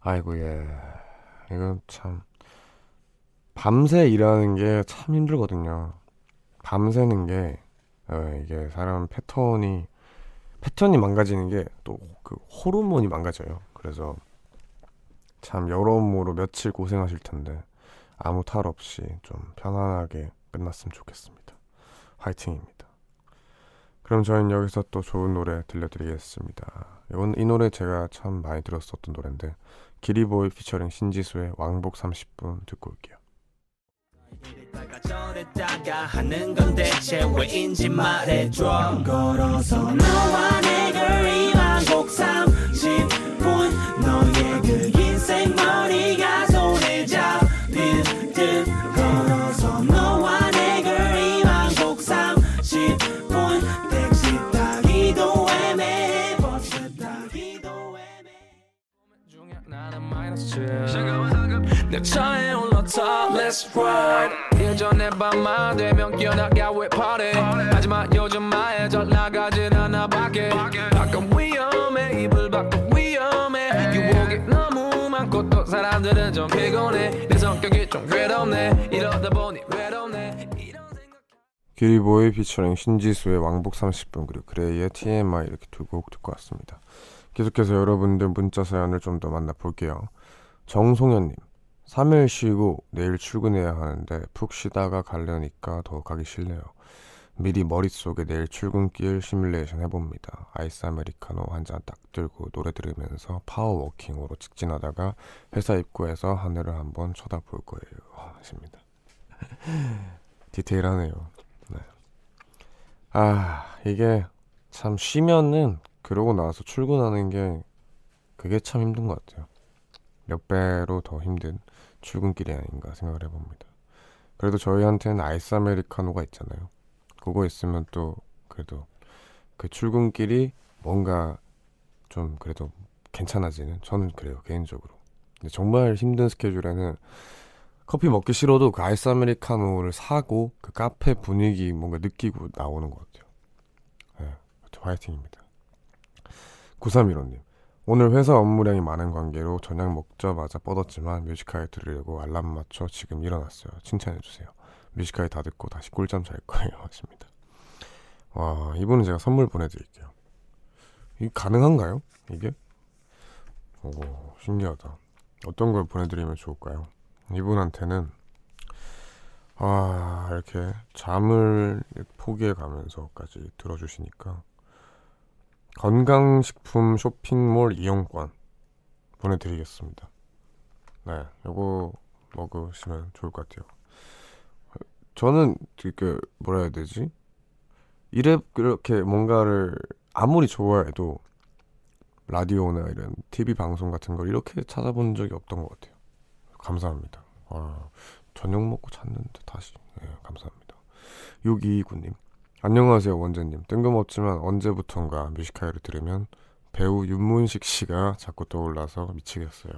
아이고, 예. 이건 참. 밤새 일하는 게 참 힘들거든요. 밤새는 게, 어, 이게 사람 패턴이, 패턴이 망가지는 게 또 그 호르몬이 망가져요. 그래서 참 여러모로 며칠 고생하실 텐데 아무 탈 없이 좀 편안하게 끝났으면 좋겠습니다. 화이팅입니다. 그럼 저희는 여기서 또 좋은 노래 들려드리겠습니다. 이건 이 노래 제가 참 많이 들었었던 노래인데 기리보이 피처링 신지수의 왕복 30분 듣고 올게요. 이랬다가 저랬다가 하는 건 대체 왜인지 말해줘. 걸어서 너와 내 거리만 곡 30분 너의 그 인생 머리가 손에 잡힐 듯. 걸어서 너와 내 거리만 곡 30분 택시 타기도 애매해. 버스 타기도 애매해. 나는 마이너스 7내 차에 올라 타 Let's ride. 예전에 밤만 되면 깨어나게 왜 party 하지만 요즘 마에 잘 나가진 않아 밖에. 가끔 위험해 이불 밖은 위험해. 유혹이 너무 많고 또 사람들은 좀 피곤해. 내 성격이 좀 괴롭네. 이러다 보니 외롭네. 기리보이 피처링 신지수의 왕복 30분 그리고 그레이의 TMI 이렇게 두 곡 듣고 왔습니다. 계속해서 여러분들 문자 사연을 좀 더 만나볼게요. 정송현님 3일 쉬고 내일 출근해야 하는데 푹 쉬다가 가려니까 더 가기 싫네요. 미리 머릿속에 내일 출근길 시뮬레이션 해봅니다. 아이스 아메리카노 한 잔 딱 들고 노래 들으면서 파워워킹으로 직진하다가 회사 입구에서 하늘을 한번 쳐다볼 거예요. 하십니다. 디테일하네요. 네. 아, 이게 참 쉬면은 그러고 나서 출근하는 게 그게 참 힘든 것 같아요. 몇 배로 더 힘든 출근길이 아닌가 생각을 해봅니다. 그래도 저희한테는 아이스 아메리카노가 있잖아요. 그거 있으면 또 그래도 그 출근길이 뭔가 좀 그래도 괜찮아지는 저는 그래요 개인적으로. 근데 정말 힘든 스케줄에는 커피 먹기 싫어도 그 아이스 아메리카노를 사고 그 카페 분위기 뭔가 느끼고 나오는 것 같아요. 네, 화이팅입니다. 9315님. 오늘 회사 업무량이 많은 관계로 저녁 먹자마자 뻗었지만 Music High 들으려고 알람 맞춰 지금 일어났어요. 칭찬해주세요. Music High 다 듣고 다시 꿀잠 잘 거예요. 하십니다. 와, 이분은 제가 선물 보내드릴게요. 이게 가능한가요? 이게? 오, 신기하다. 어떤 걸 보내드리면 좋을까요? 이분한테는 아 이렇게 잠을 포기해 가면서까지 들어주시니까 건강식품 쇼핑몰 이용권 보내드리겠습니다. 네, 요거 먹으시면 좋을 것 같아요. 저는 그 뭐라 해야 되지? 이래 이렇게 뭔가를 아무리 좋아해도 라디오나 이런 TV 방송 같은 걸 이렇게 찾아본 적이 없던 것 같아요. 감사합니다. 와, 저녁 먹고 잤는데 다시 네, 감사합니다. 6229님 안녕하세요 원재님 뜬금없지만 언제부턴가 뮤지카이를 들으면 배우 윤문식 씨가 자꾸 떠올라서 미치겠어요.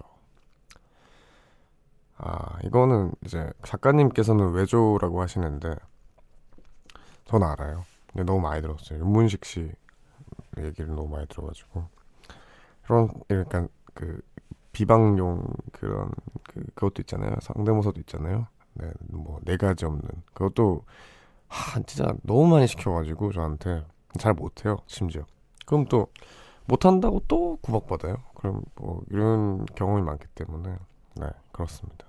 아 이거는 이제 작가님께서는 외조라고 하시는데 전 알아요. 근데 너무 많이 들었어요. 윤문식 씨 얘기를 너무 많이 들어가지고 그런 약간 그 비방용 그런 그 그것도 있잖아요. 성대모사도 있잖아요. 네, 뭐 네 가지 없는 그것도 하 진짜 너무 많이 시켜가지고 저한테 잘 못해요. 심지어 그럼 또 못한다고 또 구박받아요. 그럼 뭐 이런 경험이 많기 때문에 네 그렇습니다.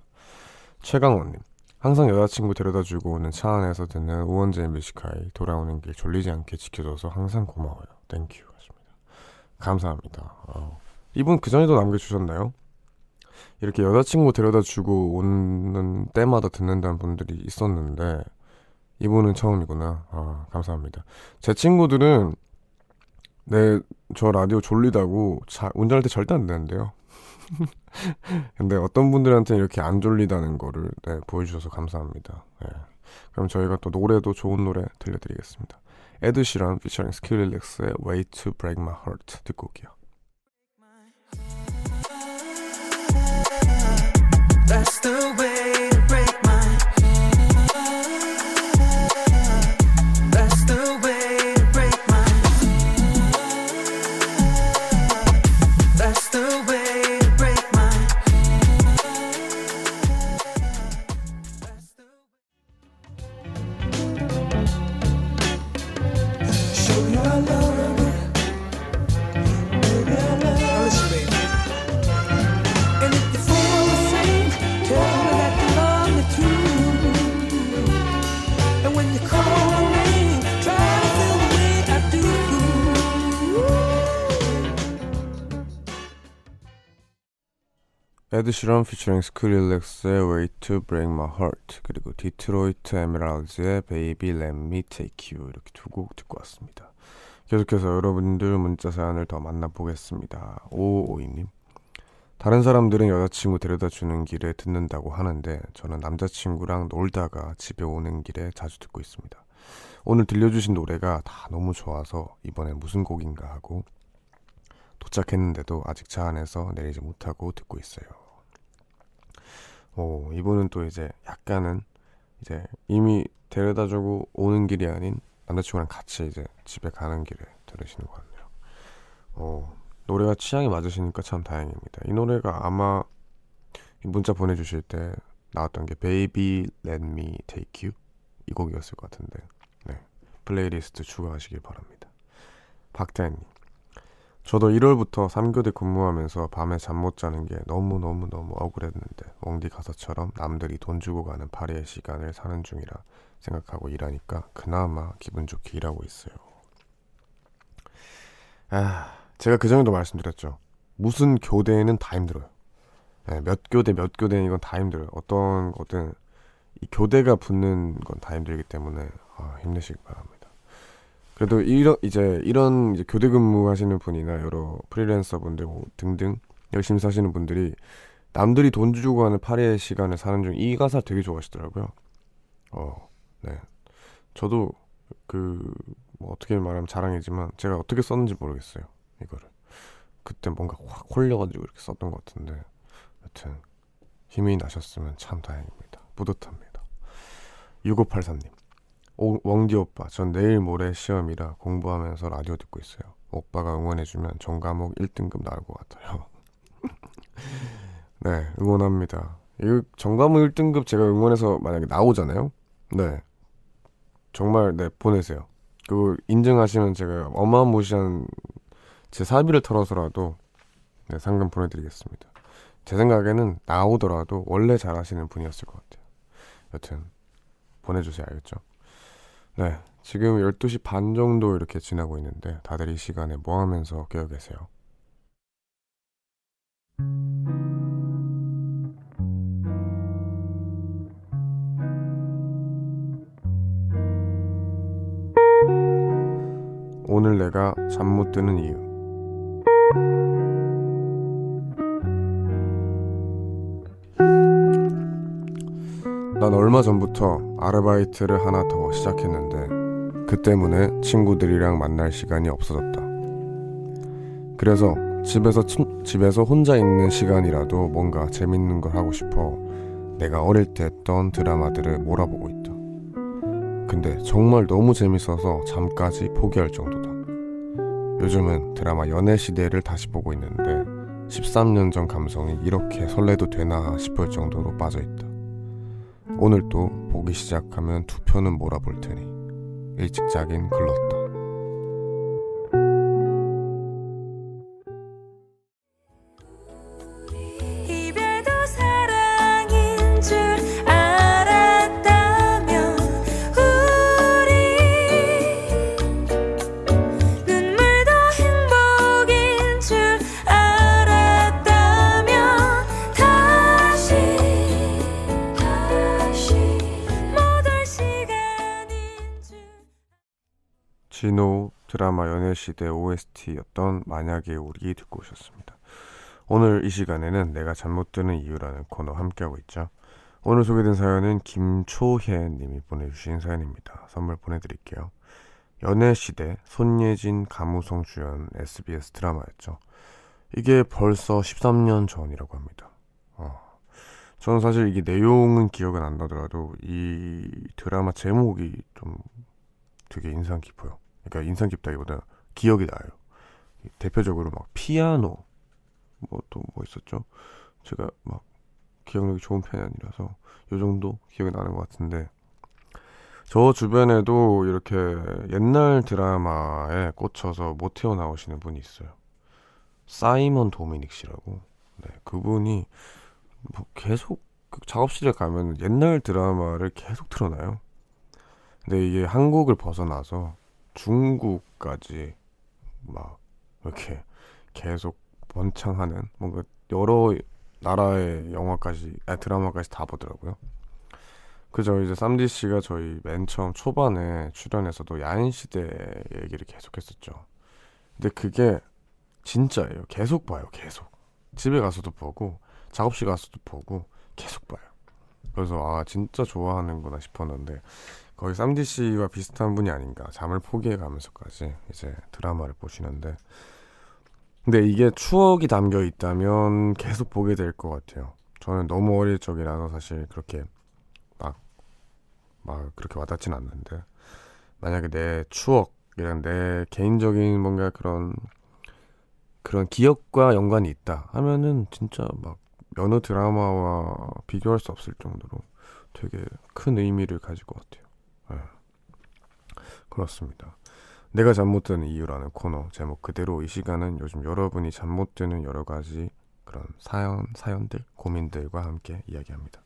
최강원님 항상 여자친구 데려다주고 오는 차 안에서 듣는 우원재의 Music High 돌아오는 길 졸리지 않게 지켜줘서 항상 고마워요. Thank you 하십니다. 감사합니다. 어. 이분 그 전에도 남겨주셨나요? 이렇게 여자친구 데려다 주고 오는 때마다 듣는다는 분들이 있었는데 이분은 처음이구나. 아, 감사합니다. 제 친구들은 네, 저 라디오 졸리다고 자, 운전할 때 절대 안 되는데요. 근데 어떤 분들한테 이렇게 안 졸리다는 거를 네, 보여주셔서 감사합니다. 네. 그럼 저희가 또 노래도 좋은 노래 들려드리겠습니다. 에드시런 피처링 스킬릴렉스의 Way to Break My Heart 듣고 올게요. Ed Sheeran 피처링 Skrillex의 Way to Break My Heart 그리고 Detroit Emeralds의 Baby Let Me Take You 이렇게 두 곡 듣고 왔습니다. 계속해서 여러분들 문자 사연을 더 만나보겠습니다. 5552님 다른 사람들은 여자친구 데려다 주는 길에 듣는다고 하는데 저는 남자친구랑 놀다가 집에 오는 길에 자주 듣고 있습니다. 오늘 들려주신 노래가 다 너무 좋아서 이번엔 무슨 곡인가 하고 도착했는데도 아직 차 안에서 내리지 못하고 듣고 있어요. 오, 이분은 또 이제 약간은 이제 이미 데려다 주고 오는 길이 아닌 남자친구랑 같이 이제 집에 가는 길에 들으시는 것 같네요. 오, 노래가 취향이 맞으시니까 참 다행입니다. 이 노래가 아마 이 문자 보내주실 때 나왔던 게 Baby Let Me Take You 이 곡이었을 것 같은데 네, 플레이리스트 추가하시길 바랍니다. 박태현님 저도 1월부터 3교대 근무하면서 밤에 잠 못 자는 게 너무너무너무 억울했는데 웡디 가사처럼 남들이 돈 주고 가는 파리의 시간을 사는 중이라 생각하고 일하니까 그나마 기분 좋게 일하고 있어요. 아, 제가 그 전에도 말씀드렸죠. 무슨 교대는 다 힘들어요. 네, 몇 교대 몇 교대 이건 다 힘들어요. 어떤 거든 이 교대가 붙는 건 다 힘들기 때문에 아, 힘내시기 바랍니다. 그래도 이런 이제 이런 이제 교대 근무하시는 분이나 여러 프리랜서 분들 뭐 등등 열심히 사시는 분들이 남들이 돈 주고 가는 파리의 시간을 사는 중 이 가사 되게 좋아하시더라고요. 어, 네. 저도 그 뭐 어떻게 말하면 자랑이지만 제가 어떻게 썼는지 모르겠어요. 이거를 그때 뭔가 확 홀려가지고 이렇게 썼던 것 같은데 여튼 힘이 나셨으면 참 다행입니다. 뿌듯합니다. 6583님. 오, 웡디 오빠, 전 내일 모레 시험이라 공부하면서 라디오 듣고 있어요. 오빠가 응원해주면 전 과목 1등급 나올 것 같아요. 네, 응원합니다. 이거 전 과목 1등급 제가 응원해서 만약에 나오잖아요? 네. 정말, 네, 보내세요. 그거 인증하시면 제가 어마무시한 제 사비를 털어서라도 네, 상금 보내드리겠습니다. 제 생각에는 나오더라도 원래 잘하시는 분이었을 것 같아요. 여튼, 보내주세요. 알겠죠? 네, 지금 12시 반 정도 이렇게 지나고 있는데 다들 이 시간에 뭐 하면서 깨어 계세요? 오늘 내가 잠 못 드는 이유 난 얼마 전부터 아르바이트를 하나 더 시작했는데 그 때문에 친구들이랑 만날 시간이 없어졌다. 그래서 집에서 침- 집에서 혼자 있는 시간이라도 뭔가 재밌는 걸 하고 싶어 내가 어릴 때 했던 드라마들을 몰아보고 있다. 근데 정말 너무 재밌어서 잠까지 포기할 정도다. 요즘은 드라마 연애 시대를 다시 보고 있는데 13년 전 감성이 이렇게 설레도 되나 싶을 정도로 빠져 있다. 오늘 또 보기 시작하면 두 편은 몰아볼 테니 일찍 자긴 글렀다. 드라마 연애시대 OST였던 만약에 우리 듣고 오셨습니다. 오늘 이 시간에는 내가 잠못 드는 이유라는 코너 함께하고 있죠. 오늘 소개된 사연은 김초혜 님이 보내주신 사연입니다. 선물 보내드릴게요. 연애시대 손예진 가무성 주연 SBS 드라마였죠. 이게 벌써 13년 전이라고 합니다. 어, 저는 사실 이게 내용은 기억은 안 나더라도 이 드라마 제목이 좀 되게 인상 깊어요. 그러니까 인상 깊다기보다 기억이 나요. 대표적으로 막 피아노 뭐또뭐 있었죠? 제가 막 기억력이 좋은 편이 아니라서 요 정도 기억이 나는 것 같은데 저 주변에도 이렇게 옛날 드라마에 꽂혀서 못 태어나오시는 분이 있어요. 사이먼 도미닉 씨라고. 네, 그분이 뭐 계속 그 작업실에 가면 옛날 드라마를 계속 틀어놔요. 근데 이게 한국을 벗어나서 중국까지 막 이렇게 계속 번창하는 뭔가 여러 나라의 영화까지 아 드라마까지 다 보더라고요. 그죠 이제 쌈디 씨가 저희 맨 처음 초반에 출연해서도 야인 시대 얘기를 계속했었죠. 근데 그게 진짜예요. 계속 봐요. 계속 집에 가서도 보고 작업실 가서도 보고 계속 봐요. 그래서 아 진짜 좋아하는구나 싶었는데 거의 쌈디 씨와 비슷한 분이 아닌가 잠을 포기해 가면서까지 이제 드라마를 보시는데 근데 이게 추억이 담겨 있다면 계속 보게 될 것 같아요. 저는 너무 어릴 적이라서 사실 그렇게 막, 막 그렇게 와닿진 않는데 만약에 내 추억이랑 내 개인적인 뭔가 그런 그런 기억과 연관이 있다 하면은 진짜 막 여느 드라마와 비교할 수 없을 정도로 되게 큰 의미를 가질 것 같아요. 네. 그렇습니다. 내가 잠 못 드는 이유라는 코너 제목 그대로 이 시간은 요즘 여러분이 잠 못 드는 여러 가지 그런 사연, 사연들, 고민들과 함께 이야기합니다.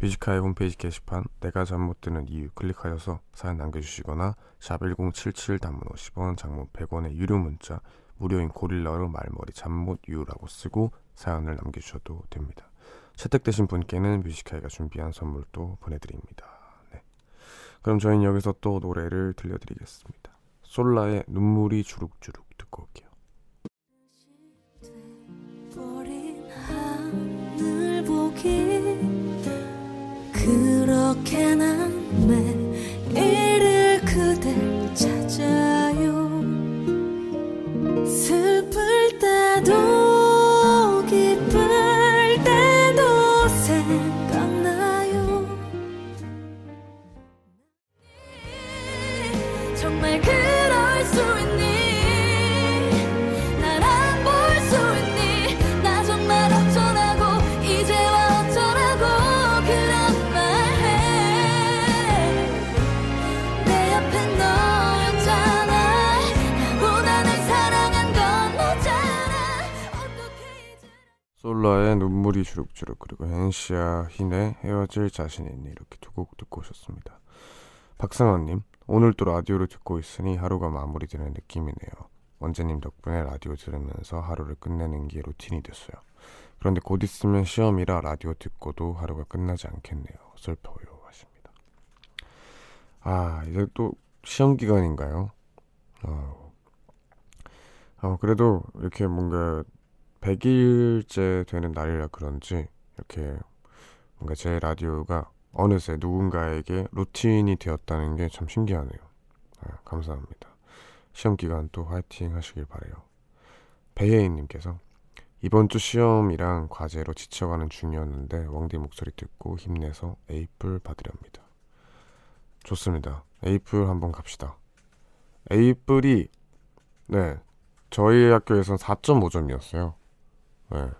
Music High 홈페이지 게시판 내가 잠 못 드는 이유 클릭하셔서 사연 남겨주시거나 샵 1077 단문 50원 장문 100원의 유료 문자 무료인 고릴라로 말머리 잠 못 유라고 쓰고 사연을 남겨주셔도 됩니다. 채택되신 분께는 Music High가 준비한 선물도 보내드립니다. 네. 그럼 저희는 여기서 또 노래를 들려드리겠습니다. 솔라의 눈물이 주룩주룩 듣고 올게요. 그렇게 난 솔라의 눈물이 주룩주룩 그리고 헨시아 흰의 헤어질 자신 있니 이렇게 두 곡 듣고 오셨습니다. 박상원님 오늘 또 라디오를 듣고 있으니 하루가 마무리되는 느낌이네요. 원재님 덕분에 라디오 들으면서 하루를 끝내는 게 루틴이 됐어요. 그런데 곧 있으면 시험이라 라디오 듣고도 하루가 끝나지 않겠네요. 슬퍼요 하십니다. 아 이제 또 시험 기간인가요? 어, 어 그래도 이렇게 뭔가 100일째 되는 날이라 그런지 이렇게 뭔가 제 라디오가 어느새 누군가에게 루틴이 되었다는 게 참 신기하네요. 아, 감사합니다. 시험 기간 또 화이팅 하시길 바래요. 배혜인님께서 이번 주 시험이랑 과제로 지쳐가는 중이었는데 웡디 목소리 듣고 힘내서 에이플 받으렵니다. 좋습니다. 에이플 한번 갑시다. 에이플이 네 저희 학교에선 4.5점이었어요. 네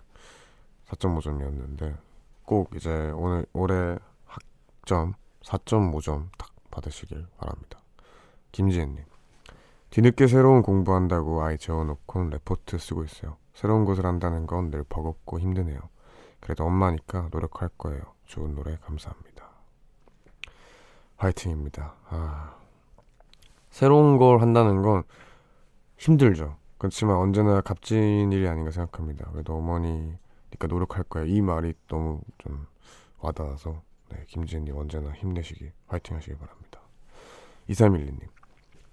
4.5점이었는데 꼭 이제 오늘 올해 학점 4.5점 딱 받으시길 바랍니다. 김지혜님 뒤늦게 새로운 공부한다고 아이 재워놓곤 레포트 쓰고 있어요. 새로운 것을 한다는 건 늘 버겁고 힘드네요. 그래도 엄마니까 노력할 거예요. 좋은 노래 감사합니다. 화이팅입니다. 아, 새로운 걸 한다는 건 힘들죠. 그렇지만 언제나 값진 일이 아닌가 생각합니다. 그래도 어머니니까 노력할 거예요. 이 말이 너무 좀 와닿아서 네, 김지은님 언제나 힘내시기 화이팅 하시기 바랍니다. 2312님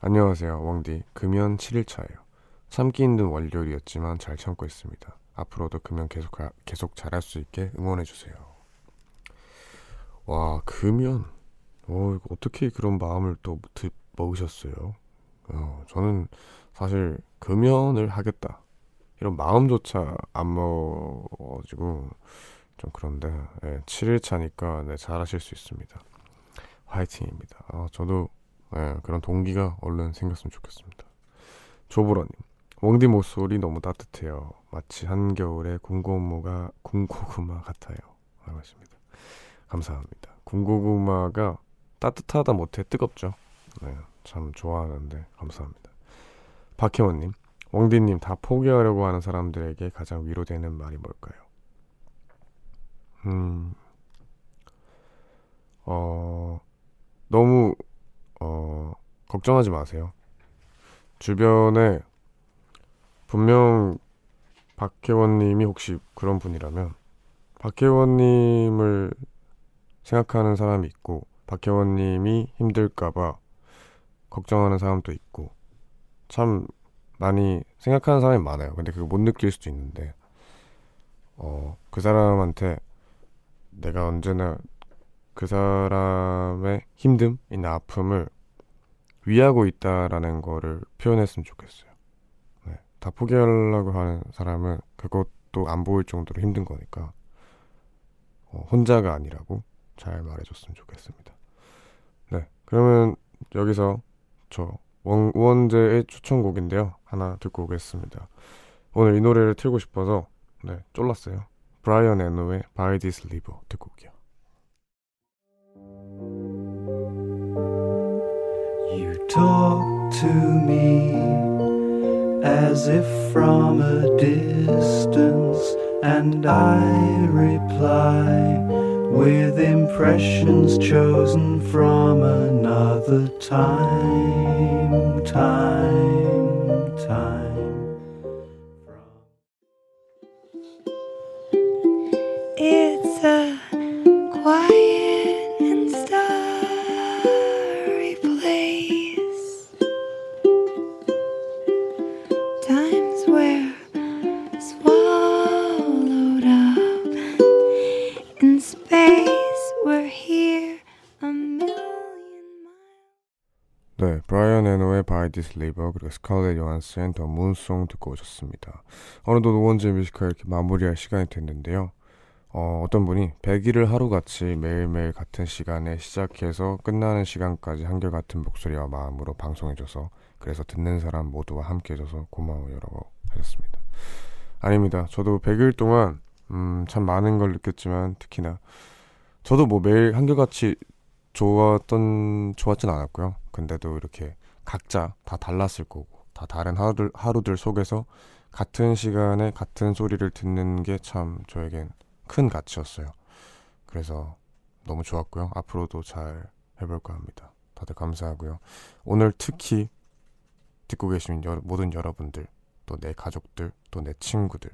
안녕하세요 왕디 금연 7일차예요. 참기 힘든 월요일이었지만 잘 참고 있습니다. 앞으로도 금연 계속 하- 계속 잘할 수 있게 응원해 주세요. 와 금연 어 어떻게 그런 마음을 또 드, 먹으셨어요? 어, 저는 사실 금연을 하겠다 이런 마음조차 안 먹어가지고 좀 그런데 예, 7일 차니까 네, 잘하실 수 있습니다. 화이팅입니다. 아, 저도 예, 그런 동기가 얼른 생겼으면 좋겠습니다. 조보라님, 웡디 목소리 너무 따뜻해요. 마치 한겨울의 군고구마가 군고구마 같아요. 하십니다. 감사합니다. 군고구마가 따뜻하다 못해 뜨겁죠. 네, 참 좋아하는데 감사합니다. 박혜원님, 웡디님 다 포기하려고 하는 사람들에게 가장 위로되는 말이 뭘까요? 음, 어, 너무, 어, 걱정하지 마세요. 주변에 분명 박혜원님이 혹시 그런 분이라면 박혜원님을 생각하는 사람이 있고 박혜원님이 힘들까봐 걱정하는 사람도 있고 참 많이 생각하는 사람이 많아요. 근데 그거 못 느낄 수도 있는데 어, 그 사람한테 내가 언제나 그 사람의 힘듦이나 아픔을 위하고 있다라는 거를 표현했으면 좋겠어요. 네, 다 포기하려고 하는 사람은 그것도 안 보일 정도로 힘든 거니까 어, 혼자가 아니라고 잘 말해줬으면 좋겠습니다. 네, 그러면 여기서 저 원, 우원재의 추천곡인데요. 하나 듣고 오겠습니다. 오늘 이 노래를 틀고 싶어서 네, 쫄랐어요. 브라이언 에노의 By This River 듣고 올게요. You talk to me as if from a distance, and I reply with impressions chosen from another time, time, This River 그리고 스칼렛 요한스의 더 문송 듣고 오셨습니다. 어느덧 오원재 뮤지컬 이렇게 마무리할 시간이 됐는데요. 어, 어떤 분이 100일을 하루같이 매일매일 같은 시간에 시작해서 끝나는 시간까지 한결같은 목소리와 마음으로 방송해줘서 그래서 듣는 사람 모두와 함께 해줘서 고마워요라고 하셨습니다. 아닙니다. 저도 100일 동안 음, 참 많은 걸 느꼈지만 특히나 저도 뭐 매일 한결같이 좋았던 좋았진 않았고요. 근데도 이렇게 각자 다 달랐을 거고 다 다른 하루들 하루들 속에서 같은 시간에 같은 소리를 듣는 게 참 저에겐 큰 가치였어요. 그래서 너무 좋았고요. 앞으로도 잘 해볼까 합니다. 다들 감사하고요. 오늘 특히 듣고 계신 여- 모든 여러분들, 또 내 가족들, 또 내 친구들,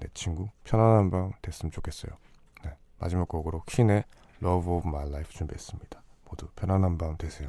내 친구 편안한 밤 됐으면 좋겠어요. 네, 마지막 곡으로 퀸의 Love of My Life 준비했습니다. 모두 편안한 밤 되세요.